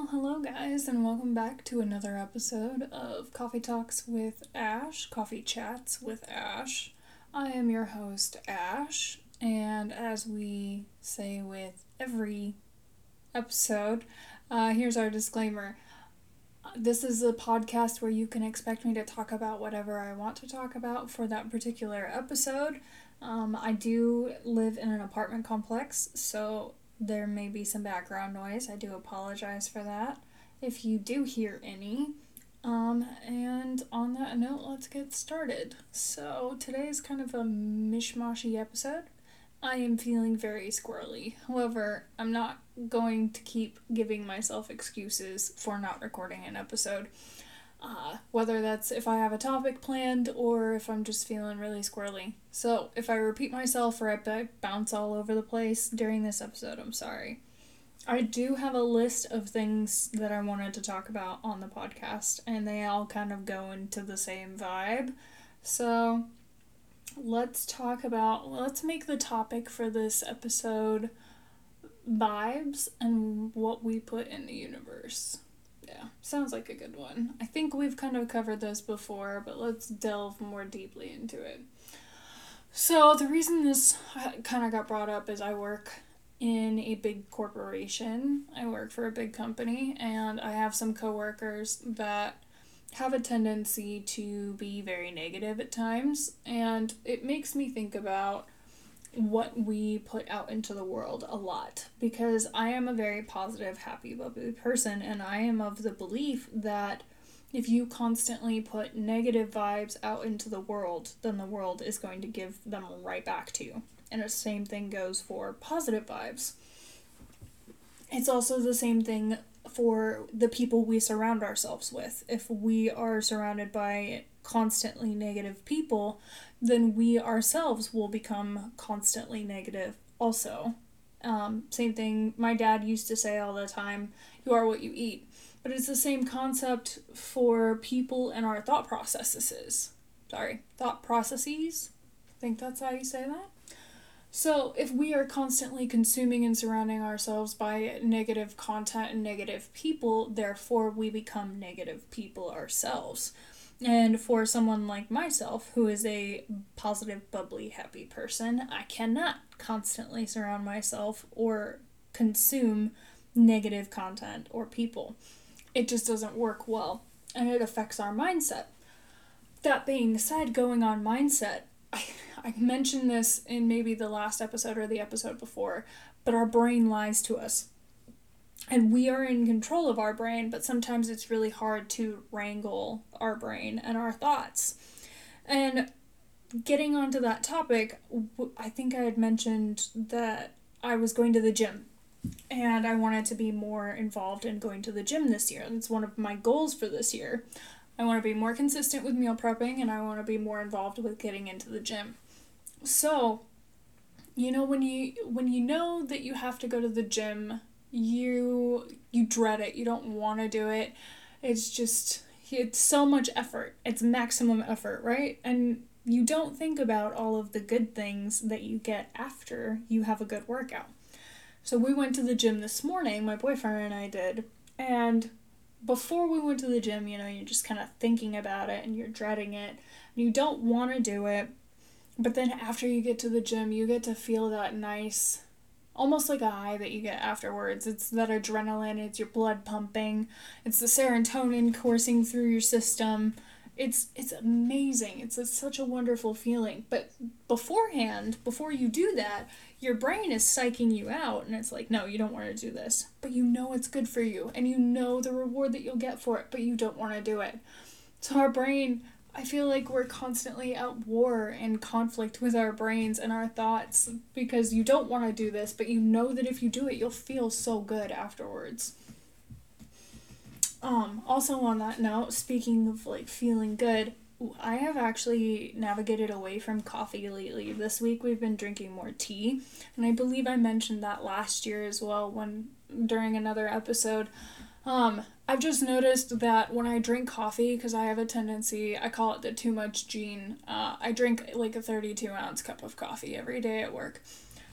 Well, hello, guys, and welcome back to another episode of Coffee Talks with Ash, Coffee Chats with Ash. I am your host, Ash, and as we say with every episode, uh, here's our disclaimer. This is a podcast where you can expect me to talk about whatever I want to talk about for that particular episode. Um, I do live in an apartment complex, so there may be some background noise. I do apologize for that if you do hear any. Um, and on that note, let's get started. So, today is kind of a mishmashy episode. I am feeling very squirrely. However, I'm not going to keep giving myself excuses for not recording an episode. Uh, whether that's if I have a topic planned or if I'm just feeling really squirrely. So, if I repeat myself or I bounce all over the place during this episode, I'm sorry. I do have a list of things that I wanted to talk about on the podcast, and they all kind of go into the same vibe. So, let's talk about, let's make the topic for this episode vibes and what we put in the universe. Yeah, sounds like a good one. I think we've kind of covered this before, but let's delve more deeply into it. So, the reason this uh, kind of got brought up is I work in a big corporation. I work for a big company, and I have some coworkers that have a tendency to be very negative at times, and it makes me think about what we put out into the world a lot because I am a very positive, happy, bubbly person, and I am of the belief that if you constantly put negative vibes out into the world, then the world is going to give them right back to you. And the same thing goes for positive vibes. It's also the same thing for the people we surround ourselves with. If we are surrounded by constantly negative people, then we ourselves will become constantly negative also. Um, same thing my dad used to say all the time you are what you eat. But it's the same concept for people and our thought processes. Sorry, thought processes? I think that's how you say that. So, if we are constantly consuming and surrounding ourselves by negative content and negative people, therefore we become negative people ourselves. And for someone like myself, who is a positive, bubbly, happy person, I cannot constantly surround myself or consume negative content or people. It just doesn't work well, and it affects our mindset. That being said, going on mindset, I, I mentioned this in maybe the last episode or the episode before, but our brain lies to us and we are in control of our brain, but sometimes it's really hard to wrangle our brain and our thoughts. And getting onto that topic, I think I had mentioned that I was going to the gym and I wanted to be more involved in going to the gym this year. That's one of my goals for this year. I want to be more consistent with meal prepping and I want to be more involved with getting into the gym. So, you know when you when you know that you have to go to the gym you you dread it. You don't want to do it. It's just it's so much effort. It's maximum effort, right? And you don't think about all of the good things that you get after you have a good workout. So we went to the gym this morning, my boyfriend and I did, and before we went to the gym, you know, you're just kind of thinking about it and you're dreading it. You don't want to do it. But then after you get to the gym, you get to feel that nice almost like a high that you get afterwards. It's that adrenaline, it's your blood pumping, it's the serotonin coursing through your system. It's it's amazing. It's a, such a wonderful feeling. But beforehand, before you do that, your brain is psyching you out and it's like, "No, you don't want to do this." But you know it's good for you and you know the reward that you'll get for it, but you don't want to do it. So our brain I feel like we're constantly at war and conflict with our brains and our thoughts because you don't want to do this, but you know that if you do it, you'll feel so good afterwards. Um, also on that note, speaking of like feeling good, I have actually navigated away from coffee lately. This week we've been drinking more tea, and I believe I mentioned that last year as well when during another episode. Um, I've just noticed that when I drink coffee, because I have a tendency, I call it the too much gene. Uh, I drink like a 32 ounce cup of coffee every day at work.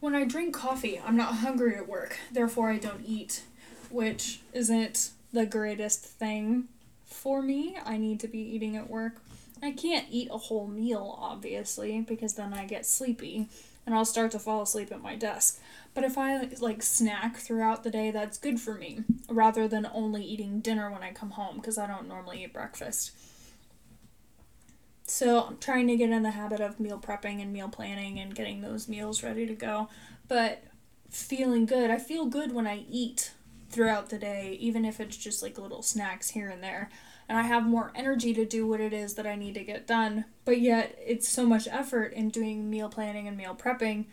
When I drink coffee, I'm not hungry at work, therefore, I don't eat. which isn't the greatest thing for me. I need to be eating at work. I can't eat a whole meal, obviously, because then I get sleepy and I'll start to fall asleep at my desk. But if I like snack throughout the day, that's good for me rather than only eating dinner when I come home because I don't normally eat breakfast. So I'm trying to get in the habit of meal prepping and meal planning and getting those meals ready to go. But feeling good, I feel good when I eat throughout the day, even if it's just like little snacks here and there. And I have more energy to do what it is that I need to get done. But yet, it's so much effort in doing meal planning and meal prepping.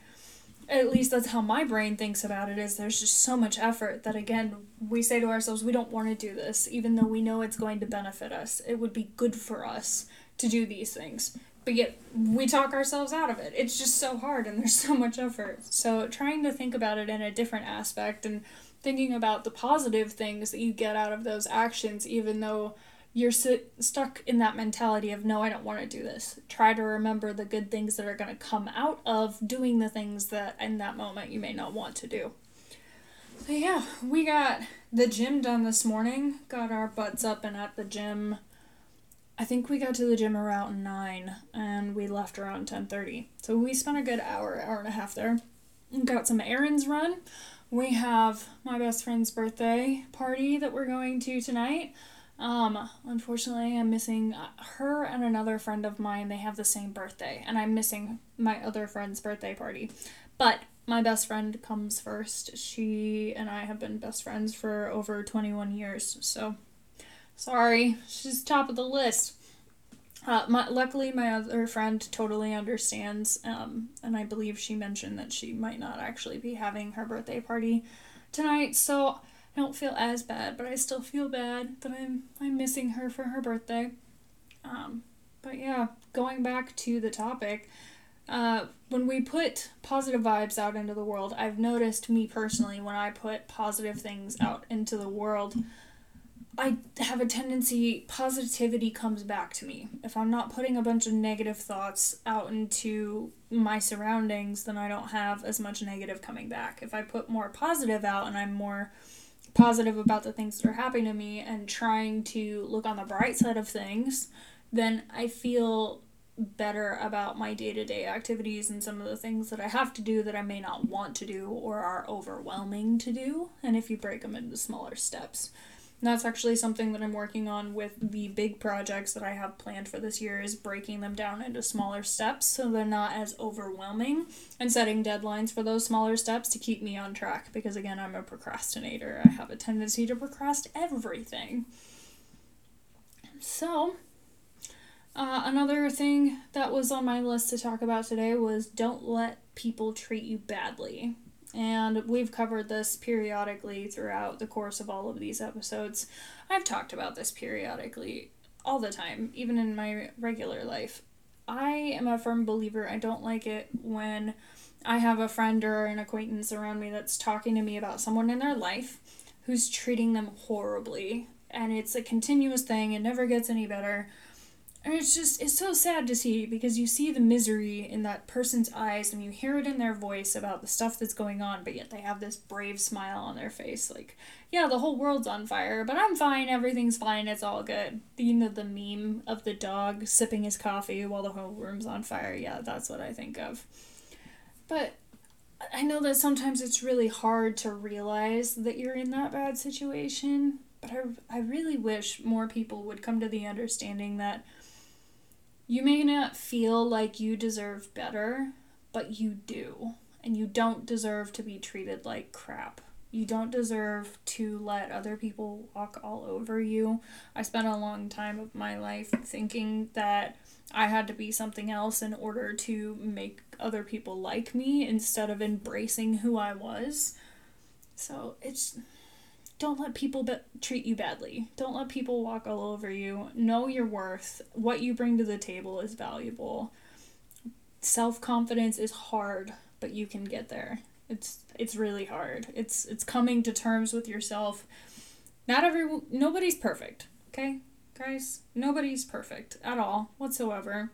At least that's how my brain thinks about it is there's just so much effort that again we say to ourselves we don't want to do this even though we know it's going to benefit us. It would be good for us to do these things. But yet we talk ourselves out of it. It's just so hard and there's so much effort. So trying to think about it in a different aspect and thinking about the positive things that you get out of those actions, even though you're sit- stuck in that mentality of, no, I don't want to do this. Try to remember the good things that are going to come out of doing the things that in that moment you may not want to do. So, yeah, we got the gym done this morning, got our butts up and at the gym. I think we got to the gym around 9 and we left around 10:30. So we spent a good hour, hour and a half there. Got some errands run we have my best friend's birthday party that we're going to tonight. Um, unfortunately, I'm missing her and another friend of mine. They have the same birthday, and I'm missing my other friend's birthday party. But my best friend comes first. She and I have been best friends for over 21 years, so sorry, she's top of the list. Uh, my, luckily, my other friend totally understands, um, and I believe she mentioned that she might not actually be having her birthday party tonight, so I don't feel as bad, but I still feel bad that I'm I'm missing her for her birthday. Um, but yeah, going back to the topic, uh, when we put positive vibes out into the world, I've noticed me personally when I put positive things out into the world I have a tendency, positivity comes back to me. If I'm not putting a bunch of negative thoughts out into my surroundings, then I don't have as much negative coming back. If I put more positive out and I'm more positive about the things that are happening to me and trying to look on the bright side of things, then I feel better about my day to day activities and some of the things that I have to do that I may not want to do or are overwhelming to do. And if you break them into smaller steps. That's actually something that I'm working on with the big projects that I have planned for this year is breaking them down into smaller steps so they're not as overwhelming and setting deadlines for those smaller steps to keep me on track because again I'm a procrastinator. I have a tendency to procrastinate everything. So, uh, another thing that was on my list to talk about today was don't let people treat you badly. And we've covered this periodically throughout the course of all of these episodes. I've talked about this periodically all the time, even in my regular life. I am a firm believer. I don't like it when I have a friend or an acquaintance around me that's talking to me about someone in their life who's treating them horribly. And it's a continuous thing, it never gets any better. And it's just, it's so sad to see because you see the misery in that person's eyes and you hear it in their voice about the stuff that's going on, but yet they have this brave smile on their face. Like, yeah, the whole world's on fire, but I'm fine, everything's fine, it's all good. You know, the meme of the dog sipping his coffee while the whole room's on fire. Yeah, that's what I think of. But I know that sometimes it's really hard to realize that you're in that bad situation, but I, I really wish more people would come to the understanding that you may not feel like you deserve better, but you do. And you don't deserve to be treated like crap. You don't deserve to let other people walk all over you. I spent a long time of my life thinking that I had to be something else in order to make other people like me instead of embracing who I was. So it's don't let people be- treat you badly. Don't let people walk all over you. Know your worth. What you bring to the table is valuable. Self confidence is hard, but you can get there. It's it's really hard. It's it's coming to terms with yourself. Not every nobody's perfect. Okay, guys, nobody's perfect at all whatsoever.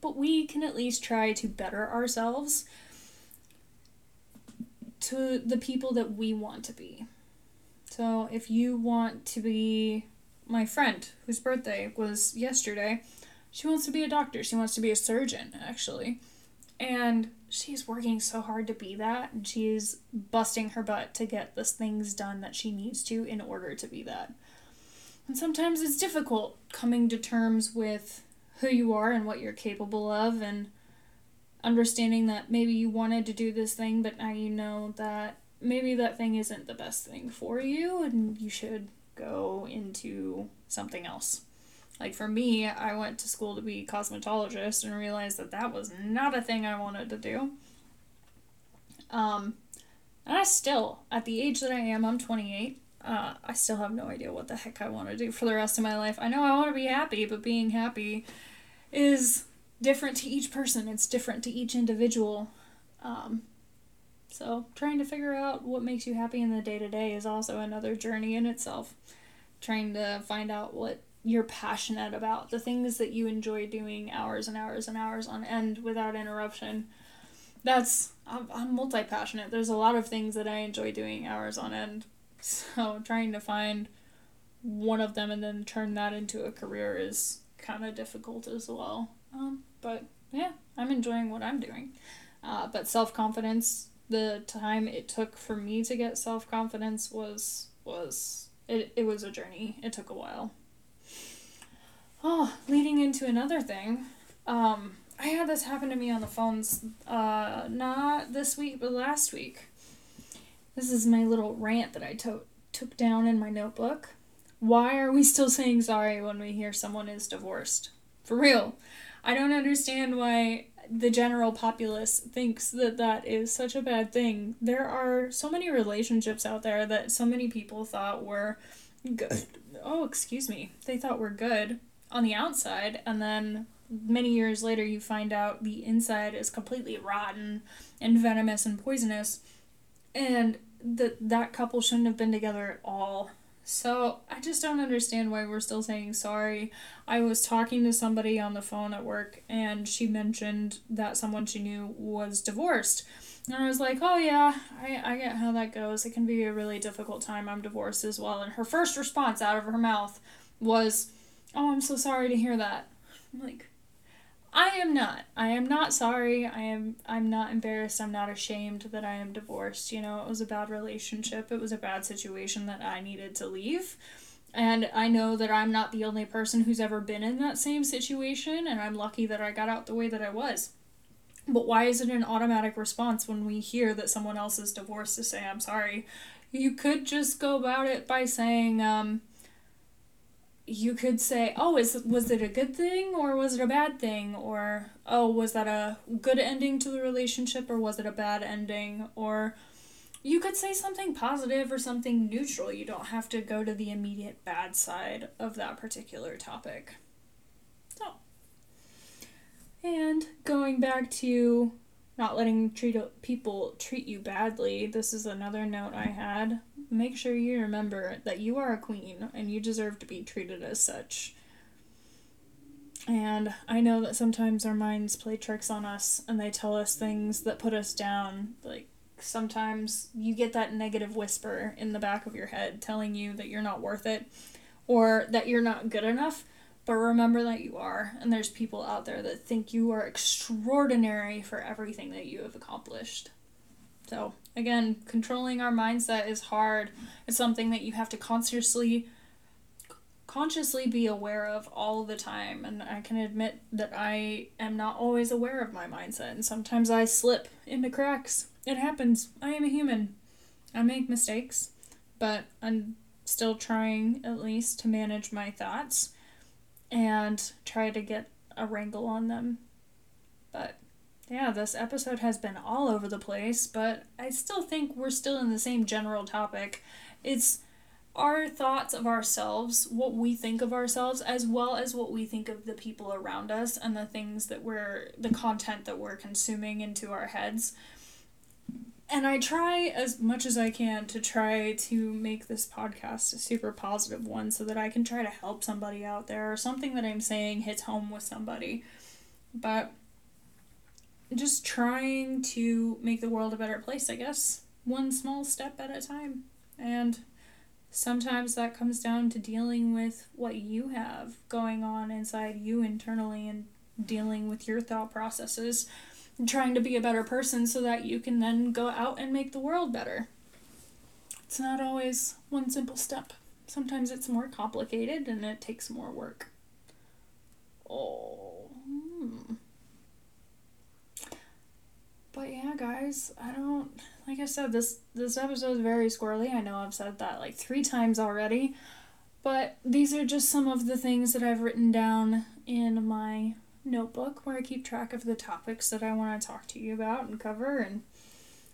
But we can at least try to better ourselves to the people that we want to be So if you want to be my friend whose birthday was yesterday, she wants to be a doctor. She wants to be a surgeon, actually. And she's working so hard to be that, and she's busting her butt to get the things done that she needs to in order to be that. And sometimes it's difficult coming to terms with who you are and what you're capable of, and understanding that maybe you wanted to do this thing, but now you know that maybe that thing isn't the best thing for you, and you should go into something else. Like for me, I went to school to be cosmetologist and realized that that was not a thing I wanted to do. Um, and I still, at the age that I am, I'm 28. Uh, I still have no idea what the heck I want to do for the rest of my life. I know I want to be happy, but being happy is different to each person. It's different to each individual. Um, so trying to figure out what makes you happy in the day to day is also another journey in itself. Trying to find out what you're passionate about, the things that you enjoy doing hours and hours and hours on end without interruption. That's, I'm, I'm multi passionate. There's a lot of things that I enjoy doing hours on end. So trying to find one of them and then turn that into a career is kind of difficult as well. Um, but yeah, I'm enjoying what I'm doing. Uh, but self confidence, the time it took for me to get self confidence was was it, it was a journey. It took a while. Oh, leading into another thing. Um, I had this happen to me on the phones, uh, not this week, but last week. This is my little rant that I to- took down in my notebook. Why are we still saying sorry when we hear someone is divorced? For real. I don't understand why the general populace thinks that that is such a bad thing. There are so many relationships out there that so many people thought were good. Oh, excuse me. They thought were good on the outside and then many years later you find out the inside is completely rotten and venomous and poisonous and that that couple shouldn't have been together at all so i just don't understand why we're still saying sorry. I was talking to somebody on the phone at work and she mentioned that someone she knew was divorced. And i was like oh yeah i, I get how that goes. It can be a really difficult time. I'm divorced as well. And her first response out of her mouth was Oh, I'm so sorry to hear that. I'm like, I am not. I am not sorry. I am I'm not embarrassed. I'm not ashamed that I am divorced. You know, it was a bad relationship. It was a bad situation that I needed to leave. And I know that I'm not the only person who's ever been in that same situation and I'm lucky that I got out the way that I was. But why is it an automatic response when we hear that someone else is divorced to say I'm sorry? You could just go about it by saying um you could say, oh, is was it a good thing or was it a bad thing? Or oh, was that a good ending to the relationship or was it a bad ending? Or you could say something positive or something neutral. You don't have to go to the immediate bad side of that particular topic. So, and going back to not letting treat people treat you badly. This is another note I had. Make sure you remember that you are a queen and you deserve to be treated as such. And I know that sometimes our minds play tricks on us and they tell us things that put us down. Like sometimes you get that negative whisper in the back of your head telling you that you're not worth it or that you're not good enough but remember that you are, and there's people out there that think you are extraordinary for everything that you have accomplished. So, again, controlling our mindset is hard. It's something that you have to consciously consciously be aware of all the time and I can admit that I am not always aware of my mindset and sometimes I slip into cracks. It happens. I am a human. I make mistakes, but I'm still trying at least to manage my thoughts and try to get a wrangle on them. But yeah, this episode has been all over the place, but I still think we're still in the same general topic. It's our thoughts of ourselves, what we think of ourselves, as well as what we think of the people around us and the things that we're, the content that we're consuming into our heads and I try as much as I can to try to make this podcast a super positive one so that I can try to help somebody out there or something that I'm saying hits home with somebody. But just trying to make the world a better place, I guess, one small step at a time. And sometimes that comes down to dealing with what you have going on inside you internally and dealing with your thought processes trying to be a better person so that you can then go out and make the world better. It's not always one simple step. Sometimes it's more complicated and it takes more work. Oh. Hmm. But yeah, guys, I don't like I said this this episode is very squirrely. I know I've said that like 3 times already. But these are just some of the things that I've written down in my notebook where I keep track of the topics that I want to talk to you about and cover and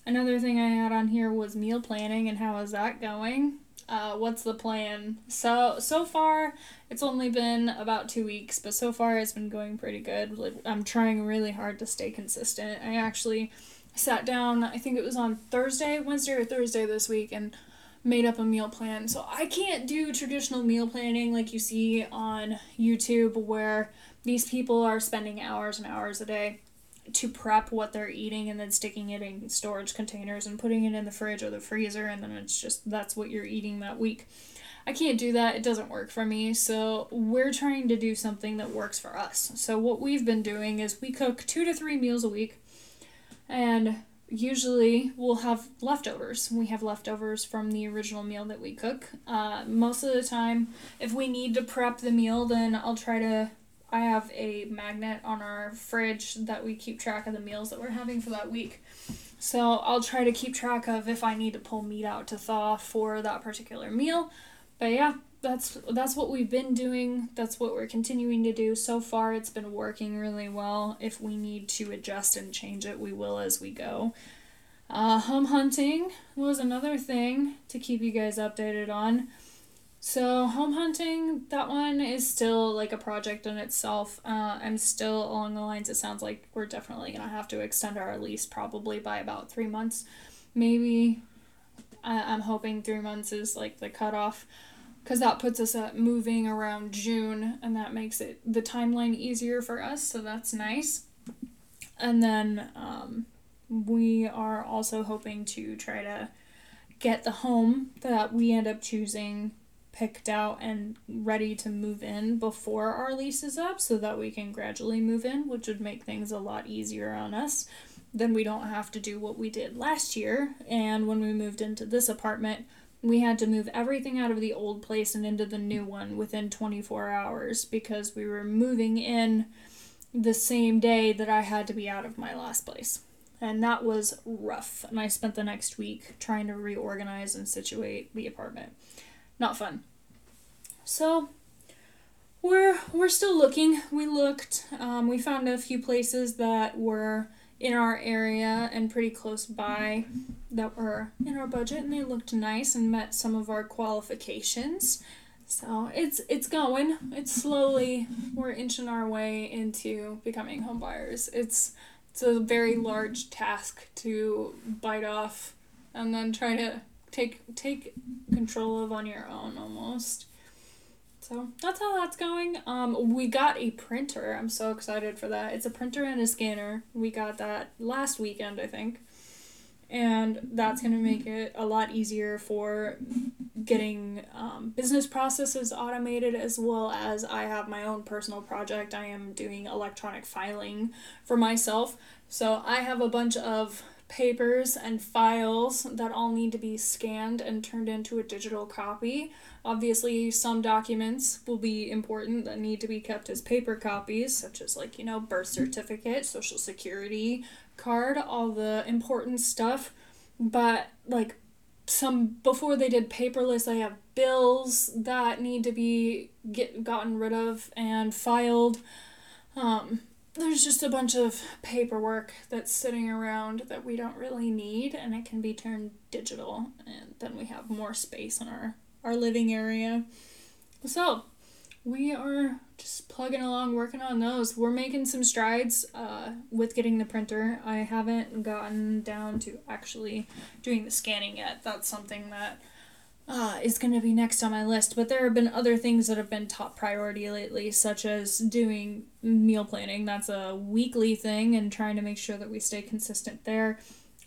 another thing I had on here was meal planning and how is that going? Uh, what's the plan? So so far, it's only been about two weeks, but so far it's been going pretty good. I'm trying really hard to stay consistent. I actually sat down. I think it was on Thursday, Wednesday or Thursday this week, and made up a meal plan. So I can't do traditional meal planning like you see on YouTube, where these people are spending hours and hours a day to prep what they're eating and then sticking it in storage containers and putting it in the fridge or the freezer and then it's just that's what you're eating that week. I can't do that. It doesn't work for me. So we're trying to do something that works for us. So what we've been doing is we cook 2 to 3 meals a week and usually we'll have leftovers. We have leftovers from the original meal that we cook. Uh, most of the time, if we need to prep the meal, then I'll try to I have a magnet on our fridge that we keep track of the meals that we're having for that week. So I'll try to keep track of if I need to pull meat out to thaw for that particular meal. But yeah, that's that's what we've been doing. That's what we're continuing to do. So far it's been working really well. If we need to adjust and change it, we will as we go. Uh, home hunting was another thing to keep you guys updated on. So, home hunting, that one is still like a project in itself. Uh, I'm still along the lines, it sounds like we're definitely going to have to extend our lease probably by about three months. Maybe I- I'm hoping three months is like the cutoff because that puts us at moving around June and that makes it the timeline easier for us. So, that's nice. And then um, we are also hoping to try to get the home that we end up choosing picked out and ready to move in before our lease is up so that we can gradually move in, which would make things a lot easier on us. Then we don't have to do what we did last year. And when we moved into this apartment, we had to move everything out of the old place and into the new one within 24 hours because we were moving in the same day that I had to be out of my last place. And that was rough. And I spent the next week trying to reorganize and situate the apartment not fun. So we're we're still looking. We looked. Um, we found a few places that were in our area and pretty close by that were in our budget, and they looked nice and met some of our qualifications. So it's it's going. It's slowly we're inching our way into becoming home buyers. It's it's a very large task to bite off and then try to take take control of on your own almost. So that's how that's going. Um, we got a printer. I'm so excited for that. It's a printer and a scanner. We got that last weekend, I think. And that's going to make it a lot easier for getting um, business processes automated as well as I have my own personal project. I am doing electronic filing for myself. So I have a bunch of papers and files that all need to be scanned and turned into a digital copy. Obviously, some documents will be important that need to be kept as paper copies, such as, like, you know, birth certificate, social security card, all the important stuff. But, like, some before they did paperless, I have bills that need to be get gotten rid of and filed. Um, there's just a bunch of paperwork that's sitting around that we don't really need and it can be turned digital and then we have more space in our our living area. So we are just plugging along working on those. We're making some strides uh, with getting the printer. I haven't gotten down to actually doing the scanning yet. That's something that uh, is going to be next on my list. But there have been other things that have been top priority lately, such as doing meal planning. That's a weekly thing and trying to make sure that we stay consistent there.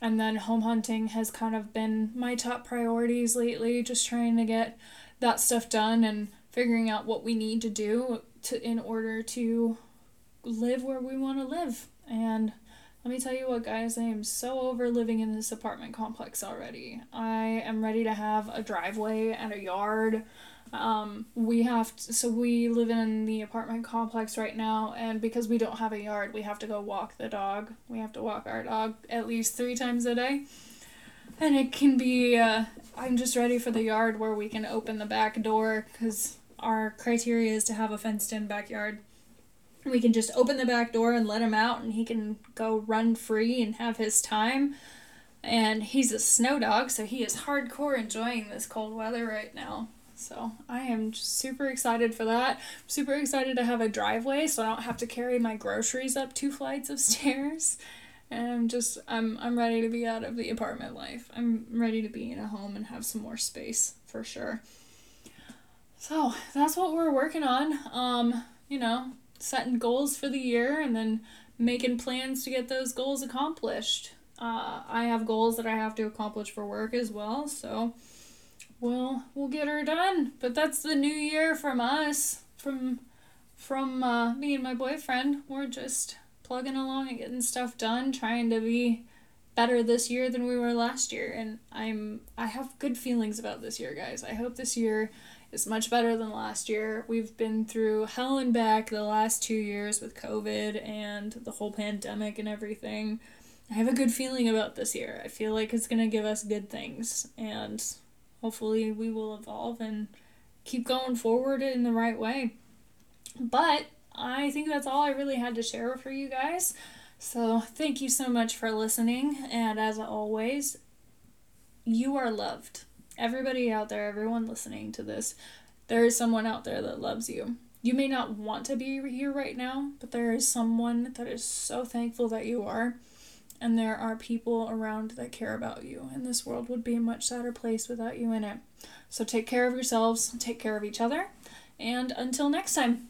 And then home hunting has kind of been my top priorities lately, just trying to get that stuff done and figuring out what we need to do to in order to live where we want to live. And let me tell you what, guys, I am so over living in this apartment complex already. I am ready to have a driveway and a yard. Um, we have to, so we live in the apartment complex right now, and because we don't have a yard, we have to go walk the dog. We have to walk our dog at least three times a day, and it can be. Uh, I'm just ready for the yard where we can open the back door because our criteria is to have a fenced-in backyard. We can just open the back door and let him out, and he can go run free and have his time. And he's a snow dog, so he is hardcore enjoying this cold weather right now. So I am super excited for that. super excited to have a driveway so I don't have to carry my groceries up two flights of stairs. And I'm just I'm I'm ready to be out of the apartment life. I'm ready to be in a home and have some more space for sure. So that's what we're working on. Um, you know, setting goals for the year and then making plans to get those goals accomplished. Uh, I have goals that I have to accomplish for work as well, so we'll we'll get her done. But that's the new year from us, from from uh, me and my boyfriend. We're just plugging along and getting stuff done, trying to be better this year than we were last year. And I'm I have good feelings about this year, guys. I hope this year is much better than last year. We've been through hell and back the last two years with COVID and the whole pandemic and everything. I have a good feeling about this year. I feel like it's gonna give us good things and hopefully we will evolve and keep going forward in the right way. But I think that's all I really had to share for you guys. So thank you so much for listening. And as always, you are loved. Everybody out there, everyone listening to this, there is someone out there that loves you. You may not want to be here right now, but there is someone that is so thankful that you are and there are people around that care about you, and this world would be a much sadder place without you in it. So take care of yourselves, take care of each other, and until next time.